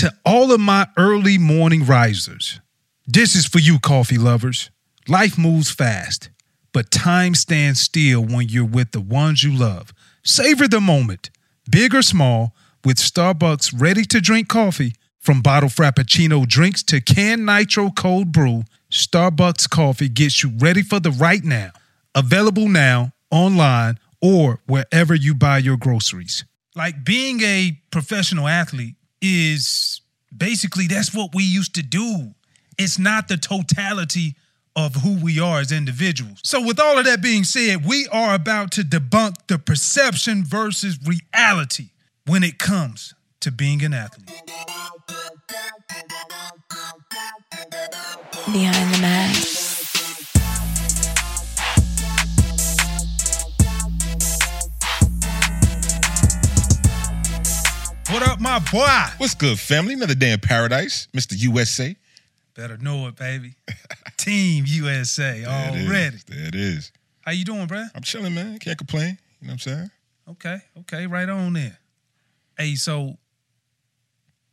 to all of my early morning risers, this is for you, coffee lovers. Life moves fast, but time stands still when you're with the ones you love. Savor the moment, big or small, with Starbucks ready to drink coffee. From bottle Frappuccino drinks to canned nitro cold brew, Starbucks coffee gets you ready for the right now. Available now, online, or wherever you buy your groceries. Like being a professional athlete is basically that's what we used to do. It's not the totality of who we are as individuals. So, with all of that being said, we are about to debunk the perception versus reality when it comes to being an athlete. Behind the mask. What up, my boy? What's good, family? Another day in paradise, Mr. USA. Better know it, baby. Team USA There it is. already. There it is. How you doing, bruh? I'm chilling, man. Can't complain. You know what I'm saying? Okay, okay, right on there. Hey, so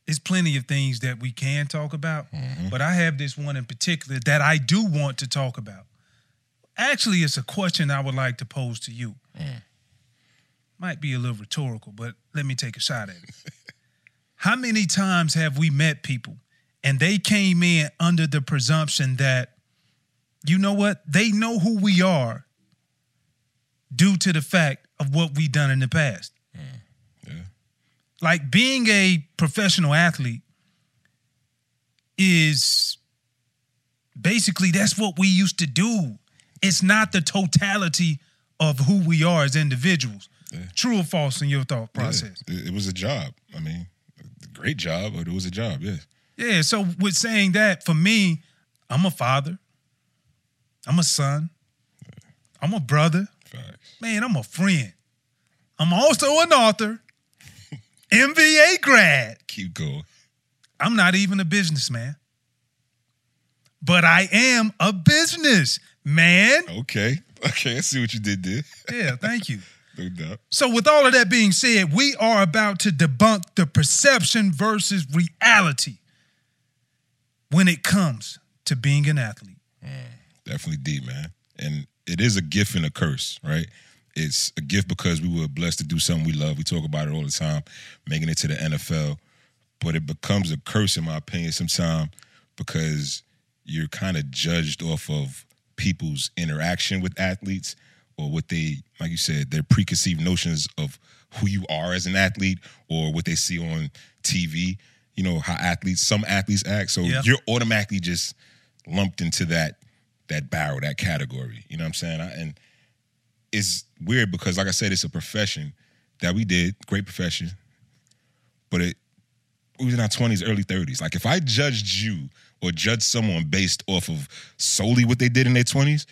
it's plenty of things that we can talk about, mm-hmm. but I have this one in particular that I do want to talk about. Actually, it's a question I would like to pose to you. Mm. Might be a little rhetorical, but let me take a shot at it. How many times have we met people and they came in under the presumption that, you know what, they know who we are due to the fact of what we've done in the past? Yeah. like being a professional athlete is basically that's what we used to do. It's not the totality of who we are as individuals. Yeah. True or false in your thought process? It, it was a job. I mean, a great job, but it was a job, yes. Yeah. So with saying that, for me, I'm a father. I'm a son. I'm a brother. Facts. Man, I'm a friend. I'm also an author. MBA grad. Keep going. I'm not even a businessman. But I am a business man. Okay. Okay. I see what you did there. Yeah, thank you. No doubt. So, with all of that being said, we are about to debunk the perception versus reality when it comes to being an athlete. Mm, definitely deep, man. And it is a gift and a curse, right? It's a gift because we were blessed to do something we love. We talk about it all the time, making it to the NFL. But it becomes a curse, in my opinion, sometimes because you're kind of judged off of people's interaction with athletes or what they, like you said, their preconceived notions of who you are as an athlete or what they see on TV. You know, how athletes, some athletes act. So Yeah. you're automatically just lumped into that that barrel, that category. You know what I'm saying? I, and it's weird because, like I said, it's a profession that we did, great profession, but it we was in our 20s, early 30s. Like if I judged you or judge someone based off of solely what they did in their 20s,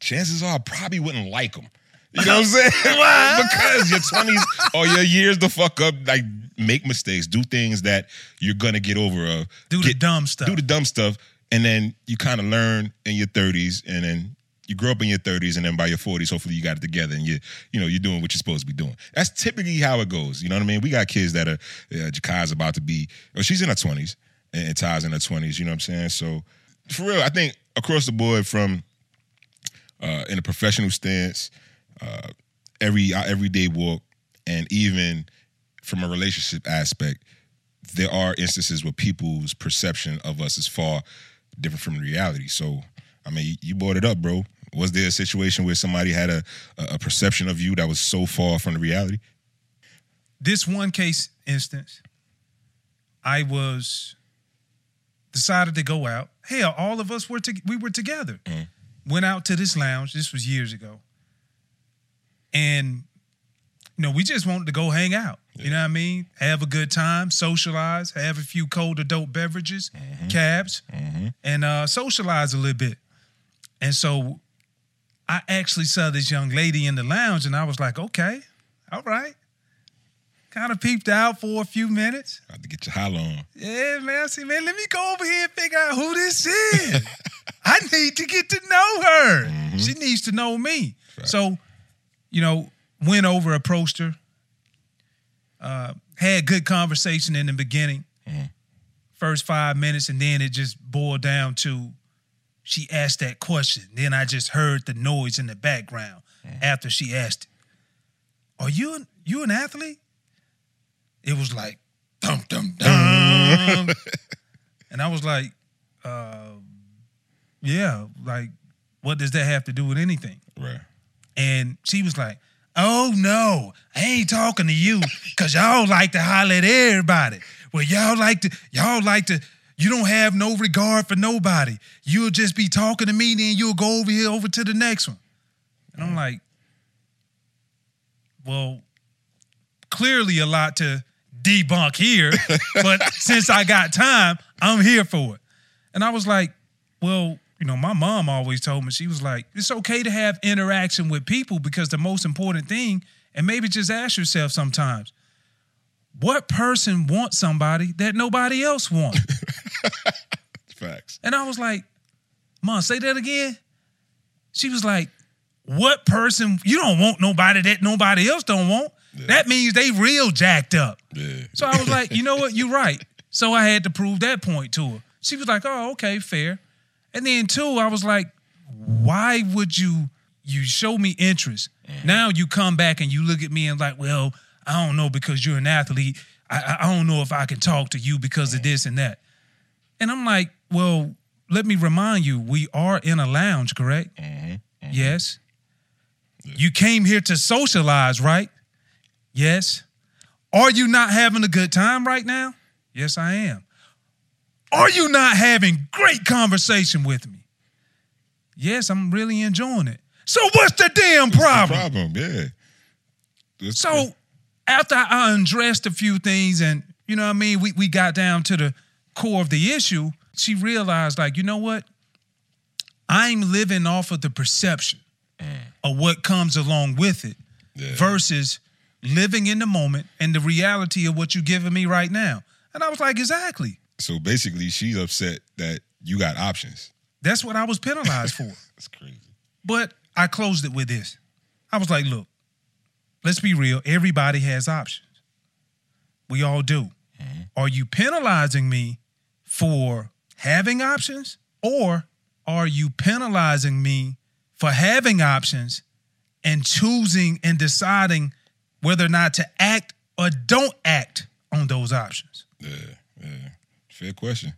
chances are I probably wouldn't like them. You know what I'm saying? because your 20s or your years to fuck up, like make mistakes, do things that you're gonna get over. Of, Do the dumb stuff. do the dumb stuff, and then you kind of learn in your 30s, and then you grow up in your 30s, and then by your 40s, hopefully you got it together, and you you know you're doing what you're supposed to be doing. That's typically how it goes. You know what I mean? We got kids that are uh, Jakai's about to be, or she's in her 20s, and, and Ty's in her 20s. You know what I'm saying? So for real, I think across the board, from uh, in a professional stance, uh, every everyday walk, and even from a relationship aspect, there are instances where people's perception of us is far different from reality. So, I mean, you brought it up, bro. Was there a situation where somebody had a a perception of you that was so far from the reality? this one case instance, I was decided to go out. Hell, all of us were to, we were together. Mm-hmm. Went out to this lounge. This was years ago, and you know we just wanted to go hang out. You know what I mean? Have a good time, socialize, have a few cold adult beverages, mm-hmm. cabs, mm-hmm. and uh, socialize a little bit. And so I actually saw this young lady in the lounge, and I was like, okay, all right. Kind of peeped out for a few minutes. I had to get your holler on. Yeah, man. I said, man, let me go over here and figure out who this is. I need to get to know her. Mm-hmm. She needs to know me. So, you know, went over, approached her, uh, had good conversation in the beginning. Mm-hmm. first five minutes, and then it just boiled down to she asked that question. Then I just heard the noise in the background mm-hmm. after she asked it. Are you you an athlete? It was like dum dum dum, and I was like, uh, yeah, like what does that have to do with anything? Right. And she was like, Oh no, I ain't talking to you because y'all like to holler at everybody. Well, y'all like to, y'all like to, you don't have no regard for nobody. You'll just be talking to me, then you'll go over here over to the next one. And I'm like, well, clearly a lot to debunk here, but since I got time, I'm here for it. And I was like, well, you know, my mom always told me, she was like, it's okay to have interaction with people because the most important thing, and maybe just ask yourself sometimes, what person wants somebody that nobody else wants? Facts. and I was like, Mom, say that again. She was like, What person you don't want nobody that nobody else don't want? That means they real jacked up. Yeah. So I was like, you know what? You're right. So I had to prove that point to her. She was like, oh, okay, fair. And then two, I was like, why would you you show me interest? Mm-hmm. Now you come back and you look at me and like, well, I don't know because you're an athlete. I, I- I don't know if I can talk to you because of mm-hmm. this and that. And I'm like, well, let me remind you, we are in a lounge, correct? Mm-hmm. Yes. You came here to socialize, right? Yes. Are you not having a good time right now? Yes, I am. Are you not having great conversation with me? Yes, I'm really enjoying it. So what's the damn problem? Problem. Yeah. That's- So after I undressed a few things and you know what I mean, we, we got down to the core of the issue, she realized, like, you know what? I'm living off of the perception mm. of what comes along with it Yeah. versus living in the moment and the reality of what you're giving me right now. And I was like, exactly. so basically, she's upset that you got options. That's what I was penalized for. That's crazy. But I closed it with this. I was like, look, let's be real. Everybody has options. We all do. Mm-hmm. Are you penalizing me for having options? Or are you penalizing me for having options and choosing and deciding whether or not to act or don't act on those options? Yeah. Yeah. Fair question.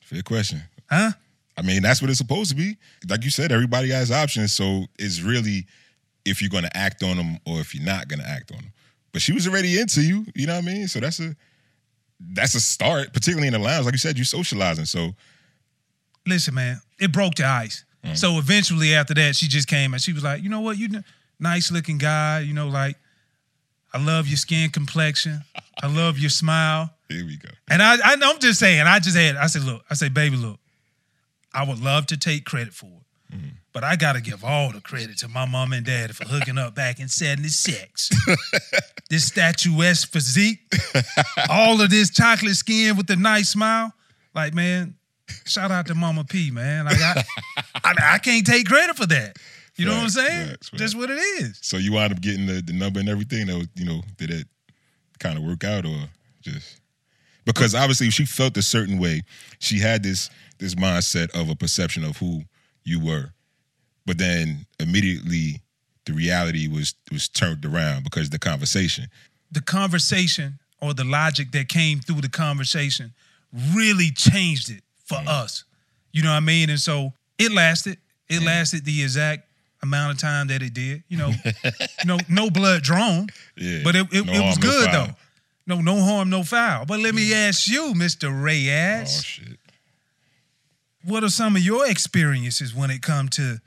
Fair question. Huh? I mean, that's what it's supposed to be. Like you said, everybody has options. So it's really if you're going to act on them or if you're not going to act on them. But she was already into you. You know what I mean? So that's a that's a start, particularly in the lounge. Like you said, you're socializing. So listen, man, it broke the ice. Mm. So eventually, after that, she just came and she was like, you know what, you nice looking guy. You know, like I love your skin complexion. I love your smile. here we go. And I, I, I'm just saying, I just had, I said, look, I said, baby, look, I would love to take credit for it, mm-hmm. but I got to give all the credit to my mom and dad for hooking up back in '76. this statuesque physique, all of this chocolate skin with the nice smile, like man, shout out to Mama P, man. Like I, I, I can't take credit for that. You know what I'm saying? facts, facts. That's what it is. So you wound up getting the, the number and everything. That was, you know, did it kind of work out or just because obviously she felt a certain way. She had this this mindset of a perception of who you were, but then immediately the reality was was turned around because of the conversation. the conversation or the logic that came through the conversation really changed it for mm-hmm. us. You know what I mean? And so it lasted. It mm-hmm. lasted the exact amount of time that it did. You know, no no blood drawn, Yeah, but it, it, no it was harm, no good though. No no harm, no foul. But let me ask you, Mr. Oh Reyes, shit! what are some of your experiences when it comes to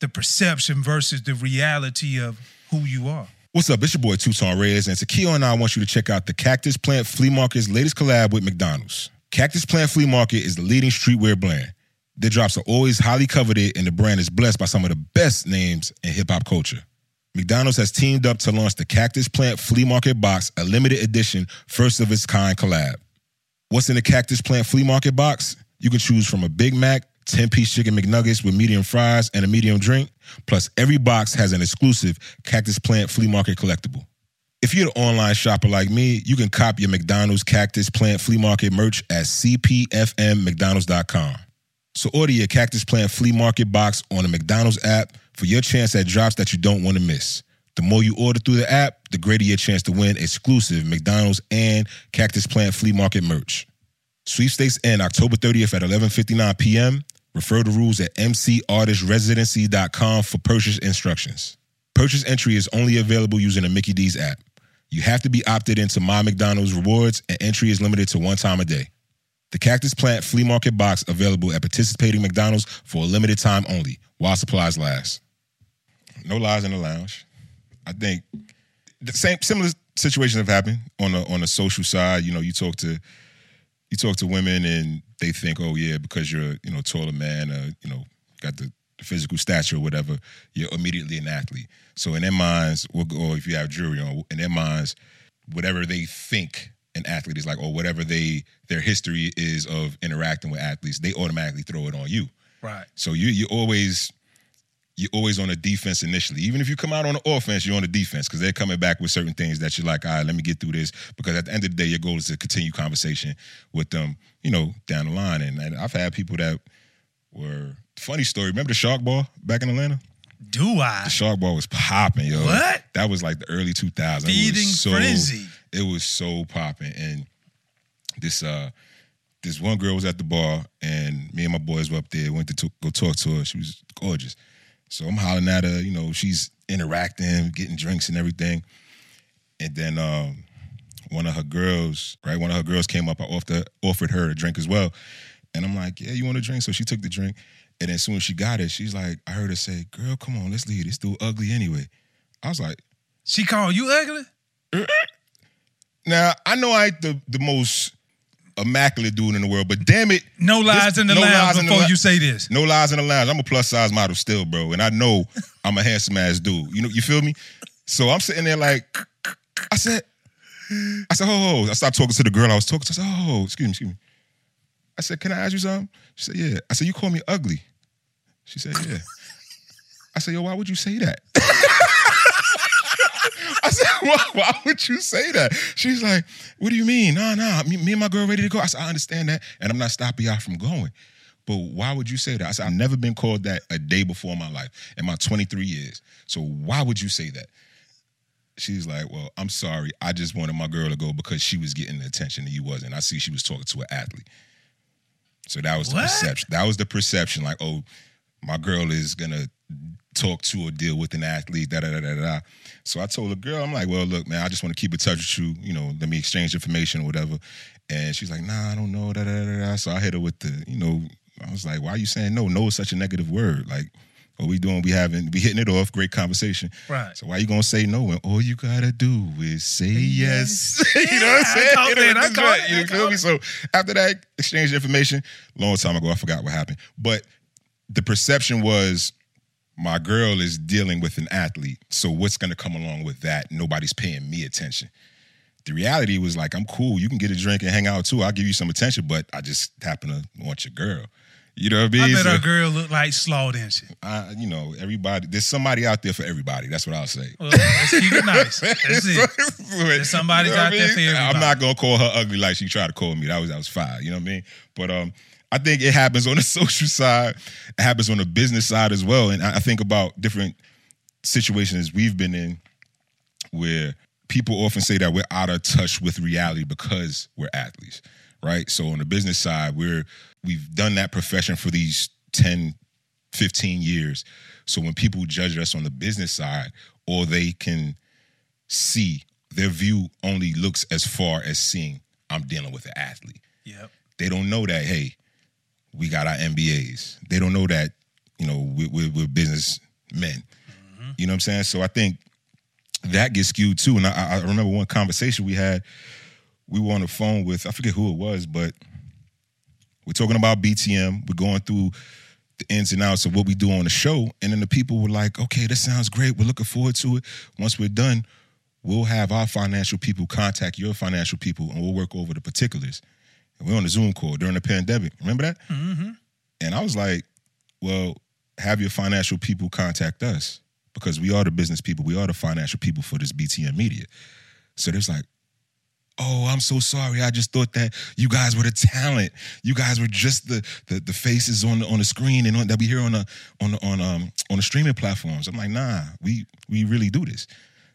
the perception versus the reality of who you are? What's up? It's your boy Tucson Reyes, and Takeo and I want you to check out the Cactus Plant Flea Market's latest collab with McDonald's. Cactus Plant Flea Market is the leading streetwear brand. Their drops are always highly coveted, and the brand is blessed by some of the best names in hip hop culture. McDonald's has teamed up to launch the Cactus Plant Flea Market Box, a limited edition, first of its kind collab. What's in the Cactus Plant Flea Market box? You can choose from a Big Mac, 10 piece chicken McNuggets with medium fries and a medium drink. Plus, every box has an exclusive Cactus Plant Flea Market collectible. If you're an online shopper like me, you can cop your McDonald's Cactus Plant Flea Market merch at cpfmmcdonalds.com. So order your Cactus Plant Flea Market box on the McDonald's app for your chance at drops that you don't want to miss. The more you order through the app, the greater your chance to win exclusive McDonald's and Cactus Plant Flea Market merch. Sweepstakes end October 30th at 11:59 p.m. Refer to rules at mcartistresidency.com for purchase instructions. Purchase entry is only available using the Mickey D's app. You have to be opted into My McDonald's rewards, and entry is limited to one time a day. The Cactus Plant Flea Market box available at participating McDonald's for a limited time only, while supplies last. No lies in the lounge. I think the same similar situations have happened on the on the social side. You know, you talk to you talk to women and they think, oh yeah, because you're you know taller man, uh, you know, got the physical stature or whatever, you're immediately an athlete. So in their minds, or if you have jewelry on, in their minds, whatever they think an athlete is like, or whatever they their history is of interacting with athletes, they automatically throw it on you. Right. So you you always you're always on the defense initially. Even if you come out on the offense, you're on the defense because they're coming back with certain things that you're like, all right, let me get through this. Because at the end of the day, your goal is to continue conversation with them, you know, down the line. And, and I've had people that were funny story. Remember the shark ball back in Atlanta? Do I? The shark ball was popping, yo. What? That was like the early 2000s. Feeding so, frenzy. It was so popping. And this uh this one girl was at the bar and me and my boys were up there, went to t- go talk to her. She was gorgeous. So I'm hollering at her, you know, she's interacting, getting drinks and everything. And then um, one of her girls, right, one of her girls came up, I offered, offered her a drink as well. And I'm like, yeah, you want a drink? So she took the drink. And then as soon as she got it, she's like, I heard her say, girl, come on, let's leave. This dude ugly anyway. I was like, She called you ugly? now, I know I ain't the, the most immaculate dude in the world, but damn it, No lies in the no lounge lies in the before lou- you say this. No lies in the lounge. I'm a plus size model still, bro, and I know I'm a handsome ass dude. You know, you feel me? So I'm sitting there like, I said, I said, oh, I started talking to the girl I was talking to. I said, oh, excuse me, excuse me. I said, can I ask you something? She said, yeah. I said, you call me ugly. She said, yeah. I said, yo, why would you say that? I said, why, why would you say that? She's like, what do you mean? No, no, me, me and my girl ready to go. I said, I understand that, and I'm not stopping y'all from going. But why would you say that? I said, I've never been called that a day before in my life, in my 23 years. So why would you say that? She's like, well, I'm sorry. I just wanted my girl to go because she was getting the attention that you wasn't. I see she was talking to an athlete. So that was the perception. That was the perception. Like, oh, my girl is gonna talk to or deal with an athlete. Da da da da da. So I told the girl, I'm like, well, look, man, I just want to keep in touch with you. You know, let me exchange information or whatever. And she's like, nah, I don't know. Da da da da. So I hit her with the, you know, I was like, why are you saying no? No is such a negative word. Like, what we doing? We having, we hitting it off. Great conversation. Right. So why you gonna say no when all you gotta do is say yes? you know what I'm I saying? You know what I saying? it, I You feel me? it. So after that exchange information, long time ago, I forgot what happened. But the perception was my girl is dealing with an athlete. So what's gonna come along with that? Nobody's paying me attention. The reality was like, I'm cool. You can get a drink and hang out too. I'll give you some attention, but I just happen to want your girl. You know what I mean? I mean? bet So- her girl look like Slaw and shit. I, you know, everybody. There's somebody out there for everybody. That's what I'll say. Well, let's keep it nice. That's it. There's somebody's out there for everybody. I'm not gonna call her ugly like she tried to call me. That was that was fire. You know what I mean? But um, I think it happens on the social side. It happens on the business side as well. And I, think about different situations we've been in where people often say that we're out of touch with reality because we're athletes, right? So on the business side, we're we've done that profession for these 10, 15 years. So when people judge us on the business side, or they can see their view only looks as far as seeing I'm dealing with an athlete. Yep. They don't know that, hey, we got our MBAs. They don't know that, you know, we're, we're, we're business men. Mm-hmm. You know what I'm saying? So I think that gets skewed too. And I, I remember one conversation we had. We were on the phone with I forget who it was, but we're talking about BTM. We're going through the ins and outs of what we do on the show, and then the people were like, "Okay, that sounds great. We're looking forward to it. Once we're done, we'll have our financial people contact your financial people, and we'll work over the particulars." And we're on a Zoom call during the pandemic. Remember that? Mm-hmm. And I was like, well, have your financial people contact us because we are the business people. We are the financial people for this BTM media. So there's like, oh, I'm so sorry. I just thought that you guys were the talent. You guys were just the the, the faces on the on the screen and on, that we hear on the on the, on um on the streaming platforms. I'm like, nah, we we really do this.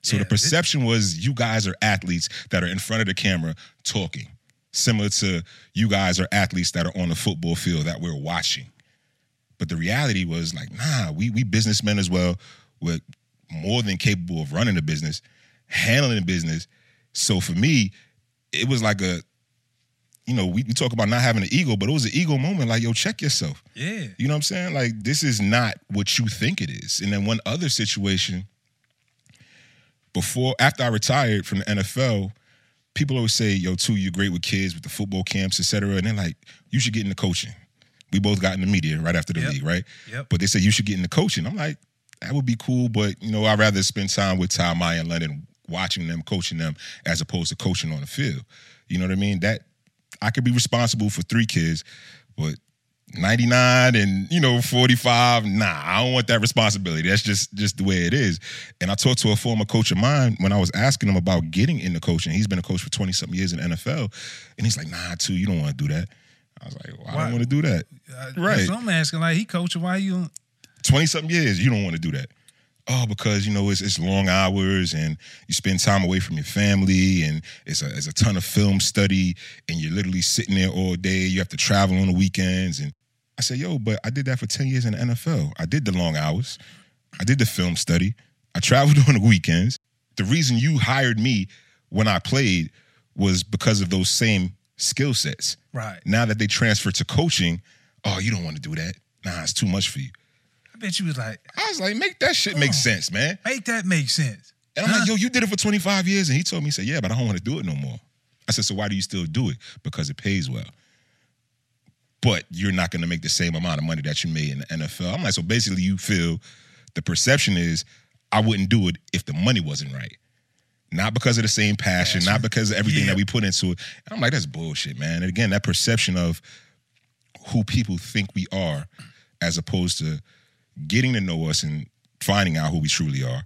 So Yeah, the perception was you guys are athletes that are in front of the camera talking, similar to you guys are athletes that are on the football field that we're watching. But the reality was like, nah, we we businessmen as well. We're more than capable of running a business, handling a business. So for me, it was like a, you know, we, we talk about not having an ego, but it was an ego moment. Like, yo, check yourself. Yeah. You know what I'm saying? Like, this is not what you think it is. And then one other situation, before after I retired from the NFL, people always say, "Yo, too, you're great with kids, with the football camps, etc." And they're like, "You should get into coaching." We both got in the media right after the Yep. league, right? Yep. But they say you should get into coaching. I'm like, that would be cool, but you know, I'd rather spend time with Ty Maya and Leonard, watching them, coaching them, as opposed to coaching on the field. You know what I mean? That I could be responsible for three kids, but 99 and you know 45 nah i don't want that responsibility that's just just the way it is and i talked to a former coach of mine when i was asking him about getting into coaching he's been a coach for 20 something years in the nfl and he's like nah too you don't want to do that i was like well, i Why- don't want to do that Uh, Right. So I'm asking, like, he coaching. Why you? 20 something years, you don't want to do that. Oh, because you know it's it's long hours and you spend time away from your family and it's a it's a ton of film study and you're literally sitting there all day. You have to travel on the weekends and I said, yo, but I did that for 10 years in the NFL. I did the long hours. I did the film study. I traveled on the weekends. The reason you hired me when I played was because of those same skill sets. Right. Now that they transfer to coaching, oh, you don't want to do that. Nah, it's too much for you. I bet you was like, I was like, make that shit make Oh. sense, man. make that make sense. And I'm Huh? like, yo, you did it for 25 years. And he told me, he said, yeah, but I don't want to do it no more. I said, so why do you still do it? Because it pays well. But you're not going to make the same amount of money that you made in the NFL. I'm like, so basically, you feel the perception is I wouldn't do it if the money wasn't right. Not because of the same passion, not because of everything Yeah. that we put into it. And I'm like, that's bullshit, man. And again, that perception of who people think we are as opposed to getting to know us and finding out who we truly are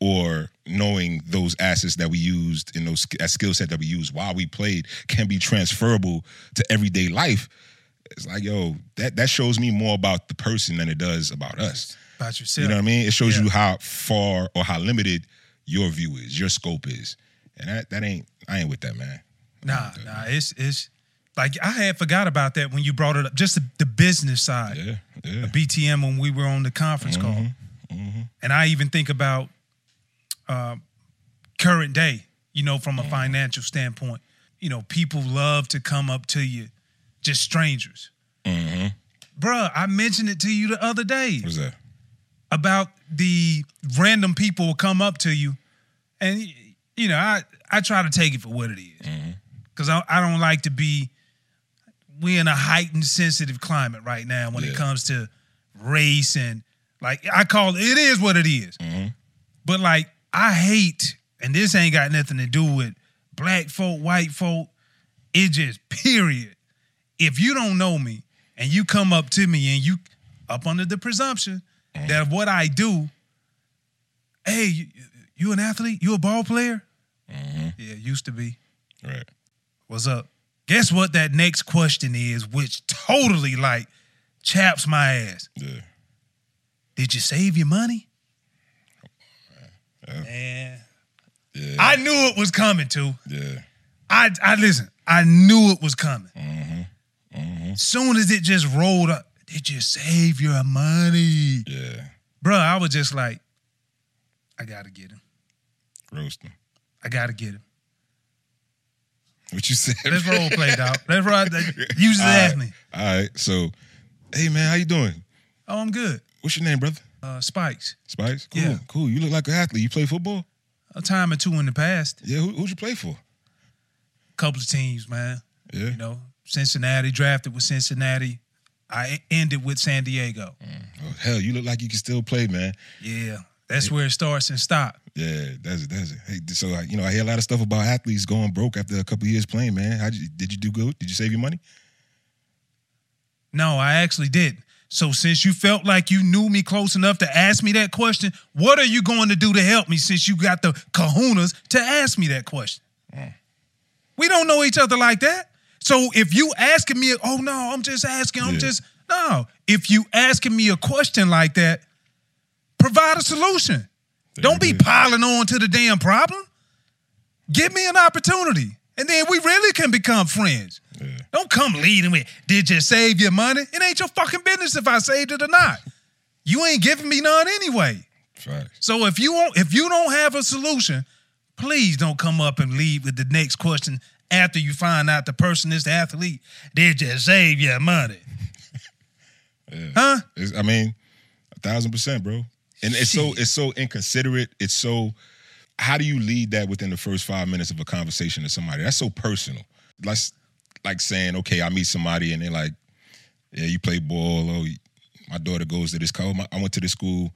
or knowing those assets that we used and those that skill set that we used while we played can be transferable to everyday life it's like yo that that shows me more about the person than it does about us About yourself. you know what i mean it shows Yeah. you how far or how limited your view is your scope is and that that ain't i ain't with that man Nah, nah. It's it's like I had forgot about that when you brought it up. Just the, the business side. yeah yeah BTM when we were on the conference call. Mm-hmm. And I even think about uh, current day, you know, from a Mm-hmm. financial standpoint. You know, people love to come up to you, just strangers. mm-hmm. Bruh, I mentioned it to you the other day what's that about the random people will come up to you. And, you know, I, I try to take it for what it is. Mm-hmm. Because I, I don't like to be, we're in a heightened sensitive climate right now when Yeah. it comes to race and like I call it, it is what it is. Mhm. But like I hate, and this ain't got nothing to do with black folk, white folk. It just period. If you don't know me and you come up to me and you up under the presumption that what I do, hey, you, you an athlete? You a ball player? Yeah, used to be. right What's up? Guess what that next question is, which totally like chaps my ass. yeah Did you save your money? Yeah. Man, yeah I knew it was coming too. yeah I I listen. I knew it was coming. Mm-hmm. Soon as it just rolled up, did you save your money, yeah Bruh, I was just like, I gotta get him. roasting I gotta get him. what you said Let's role play, dog. Let's roll. You just right. asked me. All right. So, hey man, how you doing? Oh, I'm good. What's your name, brother? Uh, Spikes. Spice. Cool. Yeah. Cool. You look like an athlete. You play football? A time or two in the past. Yeah. Who, who'd you play for? Couple of teams, man. Yeah. You know, Cincinnati drafted with Cincinnati. I ended with San Diego. Mm. Oh, hell, you look like you can still play, man. Yeah, that's where it starts and stops. Yeah, that's it. That's it. Hey, so I- you know, I hear a lot of stuff about athletes going broke after a couple years playing. Man, how did you do good? Did you save your money? No, I actually did. So since you felt like you knew me close enough to ask me that question, what are you going to do to help me since you got the kahunas to ask me that question? Mm. We don't know each other like that. So if you asking me, oh no, I'm just asking, I'm Yeah. just no. If you asking me a question like that, provide a solution. Don't be go. piling on to the damn problem. Give me an opportunity. And then we really can become friends. Yeah. Don't come leading with, did you save your money? It ain't your fucking business if I saved it or not. You ain't giving me none anyway. Facts. So if you won't, if you don't have a solution, please don't come up and leave with the next question after you find out the person is the athlete. Did you save your money? Yeah. Huh? It's- I mean, a thousand percent, bro. And it's so it's so inconsiderate. It's so. How do you lead that within the first five minutes of a conversation to somebody? That's so personal. That's like saying, okay, I meet somebody and they're like, yeah, you play ball. Oh, my daughter goes to this. co- my- I went to this school.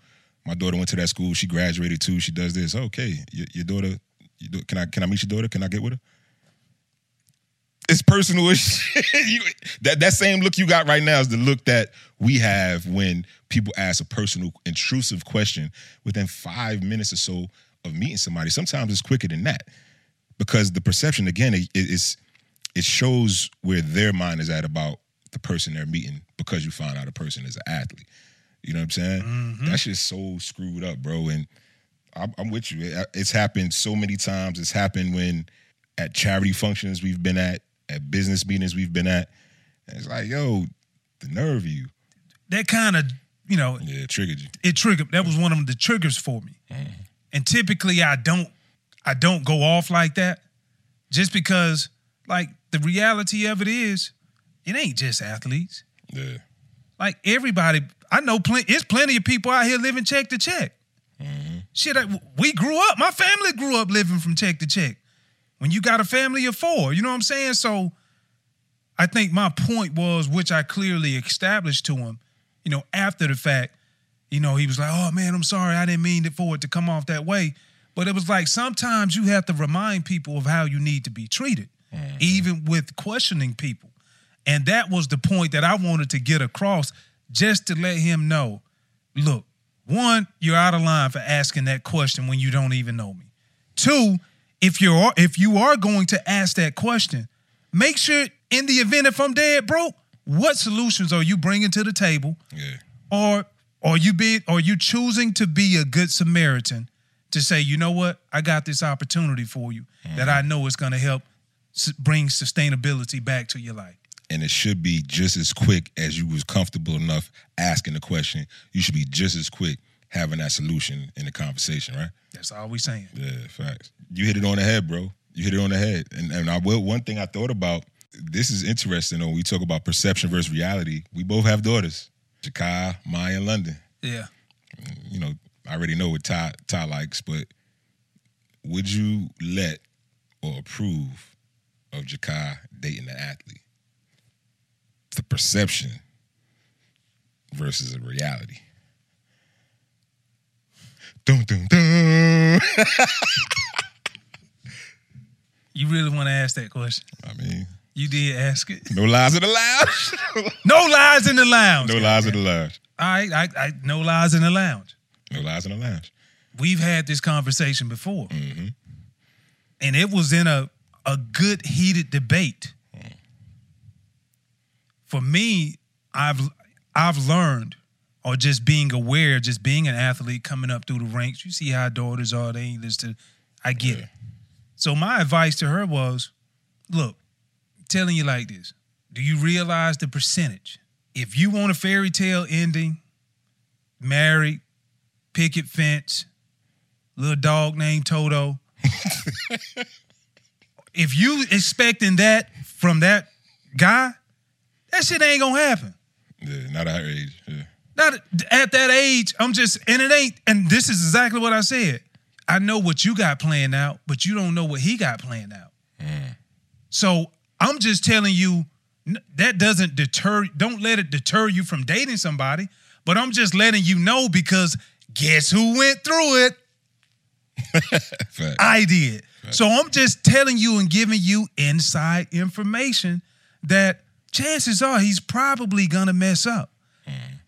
My daughter went to that school. She graduated too. She does this. Okay, your, your daughter. You do, can I can I meet your daughter? Can I get with her? It's personal. You- that that same look you got right now is the look that we have when people ask a personal, intrusive question within five minutes or so of meeting somebody. Sometimes it's quicker than that because the perception again it, it's it shows where their mind is at about the person they're meeting because you find out a person is an athlete. You know what I'm saying? Mm-hmm. That's just so screwed up, bro. And I'm, I'm with you. It- It's happened so many times. It's happened when at charity functions we've been at, at business meetings we've been at. And it's like, yo, the nerve of you. That kind of, you know, Yeah, it triggered you. it triggered. That was one of the triggers for me. Mm-hmm. And typically, I don't, I don't go off like that, just because, like, the reality of it is, it ain't just athletes. Yeah. Like everybody, I know plenty. It's plenty of people out here living check to check. Mm-hmm. Shit, I, we grew up. My family grew up living from check to check. When you got a family of four, you know what I'm saying. So, I think my point was, which I clearly established to him, you know, after the fact, you know, he was like, "Oh man, I'm sorry, I didn't mean it for it to come off that way." But it was like sometimes you have to remind people of how you need to be treated, mm-hmm. even with questioning people. And that was the point that I wanted to get across just to let him know look, one, you're out of line for asking that question when you don't even know me. Two, if you're if you are going to ask that question, make sure in the event if I'm dead broke, what solutions are you bringing to the table? Yeah. or are you being are you choosing to be a good Samaritan to say, you know what, I got this opportunity for you that mm-hmm. I know is going to help bring sustainability back to your life. And it should be just as quick as you was comfortable enough asking the question. You should be just as quick having that solution in the conversation, right? That's all we saying. Yeah, facts. You hit it on the head, bro. You hit it on the head. And and I will one thing I thought about, this is interesting when we talk about perception versus reality. We both have daughters. Jakai, Maya, and London. Yeah. You know, I already know what Ty Ty likes, but would you let or approve of Jakai dating an athlete? The perception versus a reality. Dun, dun, dun. You really want to ask that question? I mean, You did ask it. no lies in the lounge. No lies in the lounge. no lies in the lounge. All right, I, I no lies in the lounge. No lies in the lounge. We've had this conversation before, Mm-hmm. and it was in a a good heated debate. For me, I've I've learned, or just being aware, just being an athlete coming up through the ranks. You see how daughters are; they ain't listen. I get Yeah. it. So my advice to her was, look, telling you like this. Do you realize the percentage? If you want a fairy tale ending, married, picket fence, little dog named Toto. if you expecting that from that guy, that shit ain't gonna happen. Yeah, not at her age. Yeah. Not at that age. I'm just, and it ain't. And this is exactly what I said. I know what you got planned out, but you don't know what he got planned out. So I'm just telling you that doesn't deter. Don't let it deter you from dating somebody. But I'm just letting you know because guess who went through it? I did. So I'm just telling you and giving you inside information that chances are he's probably gonna mess up.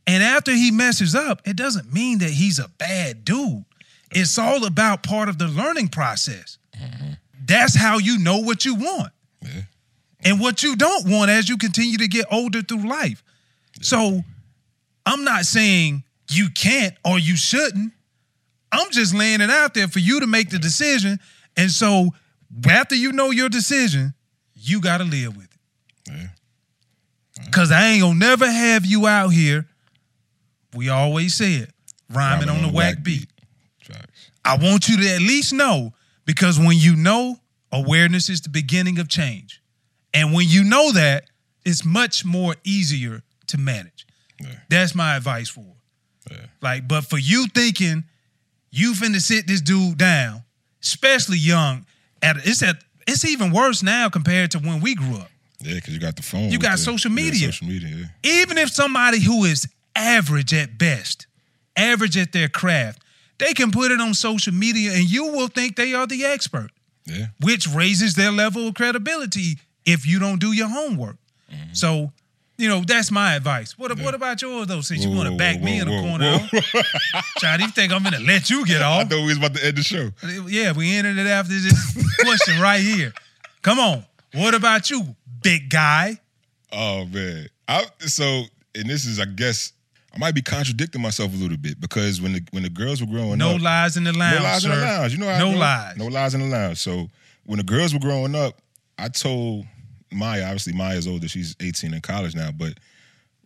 And after he messes up, it doesn't mean that he's a bad dude. It's all about part of the learning process. Mm-hmm. That's how you know what you want Yeah. and what you don't want as you continue to get older through life. So I'm not saying you can't or you shouldn't. I'm just laying it out there for you to make the decision. And so after you know your decision, you got to live with it. Yeah. Cause I ain't gonna never have you out here. We always say it, rhyming, on, the whack beat. Facts. I want you to at least know because when you know, awareness is the beginning of change. And when you know that, it's much more easier to manage. Yeah. That's my advice for. Yeah. Like, but for you thinking you finna sit this dude down, especially young, at it's at it's even worse now compared to when we grew up. Yeah, because you got the phone. You got the- social yeah, media. social media, yeah. Even if somebody who is average at best, average at their craft, they can put it on social media and you will think they are the expert, Yeah. which raises their level of credibility if you don't do your homework. Mm-hmm. So, you know, that's my advice. What what about yours though? Since you want to back whoa, me in whoa, the corner, whoa. Chad, you think I'm gonna let you get off? I thought we was about to end the show. Yeah, we ended it after this question right here. Come on. What about you, big guy? Oh man. I so and this is I guess I might be contradicting myself a little bit because when the when the girls were growing No up, no lies in the lounge. no lies sir. in the lounge. You know how No lies. No lies in the lounge. So when the girls were growing up, I told Maya, obviously Maya's older, she's 18 in college now, but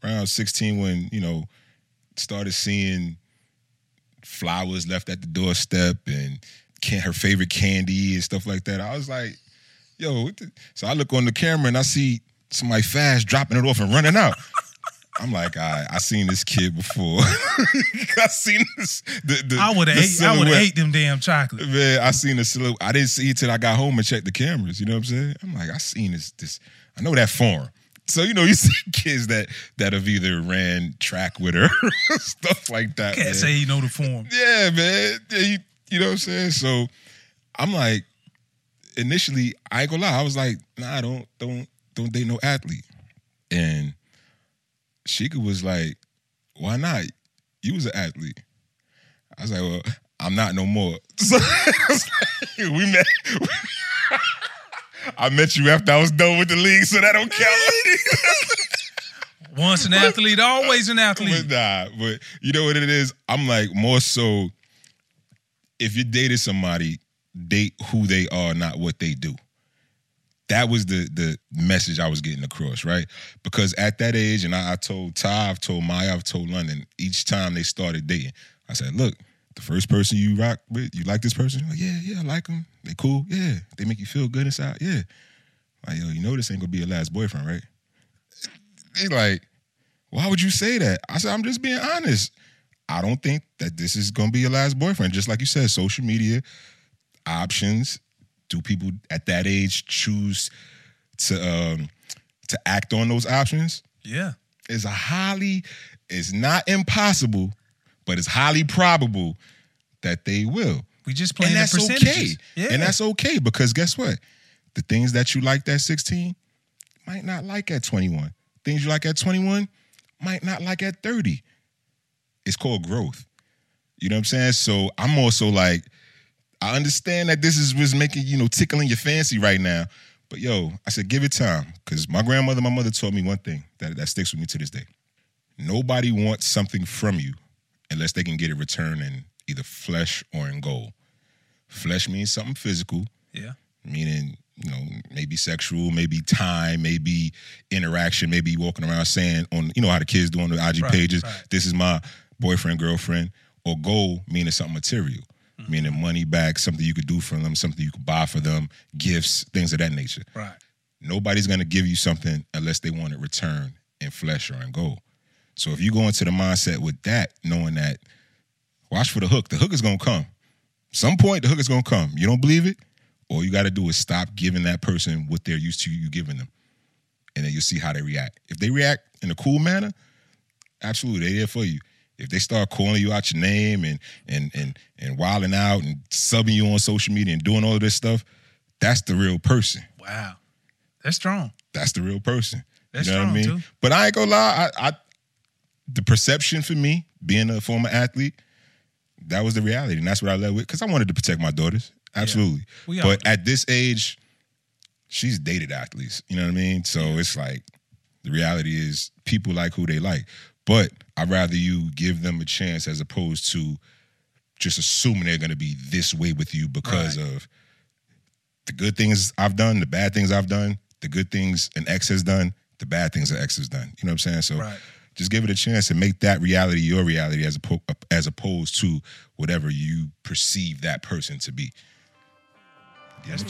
around 16 when, you know, started seeing flowers left at the doorstep and can, her favorite candy and stuff like that. I was like, yo, what the-" so I look on the camera and I see somebody fast dropping it off and running out. I'm like, I I seen this kid before. I seen this. The, the, I would have ate. I would have ate them damn chocolate. Man, I seen the silhouette. I didn't see it till I got home and checked the cameras. You know what I'm saying? I'm like, I seen this. This I know that form. So you know, you see kids that that have either ran track with her, stuff like that. Can't man. say he know the form. Yeah, man. Yeah, you, you know what I'm saying? So I'm like, initially, I ain't gonna lie, I was like, nah, don't don't don't date no athlete. And Sheikah was like, why not? You was an athlete. I was like, well, I'm not no more. So like, we met. I met you after I was done with the league, so that don't count. Once an athlete, always an But athlete. nah, but you know what it is? I'm like more so if you dated somebody, date who they are, not what they do. That was the the message I was getting across, right? Because at that age, and I, I told Ty, I've told Maya, I've told London, each time they started dating, I said, look, the first person you rock with, you like this person? Like, yeah, yeah, I like them. They cool, yeah. They make you feel good inside, yeah. Like, yo, you know this ain't gonna be your last boyfriend, right? They like, why would you say that? I said, I'm just being honest. I don't think that this is gonna be your last boyfriend. Just like you said, social media options. Do people at that age choose to um to act on those options? Yeah. It's a highly, it's not impossible, but it's highly probable that they will. We just playing and that's okay. Yeah. And that's okay because guess what? The things that you liked at 16 might not like at 21. Things you like at 21 might not like at 30. It's called growth. You know what I'm saying? So I'm also like, I understand that this is was making, you know, tickling your fancy right now. But yo, I said, give it time. Because my grandmother, my mother told me one thing that, that sticks with me to this day. Nobody wants something from you unless they can get a return in either flesh or in gold. Flesh means something physical, yeah. meaning you know maybe sexual, maybe time, maybe interaction, maybe walking around saying on you know how the kids do on the IG Right, pages, right. this is my boyfriend, girlfriend, or goal meaning something material. Meaning money back, something you could do for them, something you could buy for them, gifts, things of that nature. Right. Nobody's gonna give you something unless they want it returned in flesh or in gold. So if you go into the mindset with that, knowing that, watch for the hook. The hook is gonna come. Some point the hook is gonna come. You don't believe it? All you gotta do is stop giving that person what they're used to you giving them. And then you'll see how they react. If they react in a cool manner, absolutely, they're there for you. If they start calling you out your name and and and and wilding out and subbing you on social media and doing all of this stuff, that's the real person Wow. That's strong. that's the real person. That's you know what I strong, mean? too. But I ain't gonna lie, I, I the perception for me, being a former athlete, that was the reality, and that's what I led with because I wanted to protect my daughters, absolutely. All but at this age, she's dated athletes. You know what I mean? So it's like the reality is people like who they like, but I'd rather you give them a chance as opposed to just assuming they're going to be this way with you because Right. of the good things I've done, the bad things I've done, the good things an ex has done, the bad things an ex has done. You know what I'm saying? So Right. just give it a chance and make that reality your reality as oppo- as opposed to whatever you perceive that person to be. Give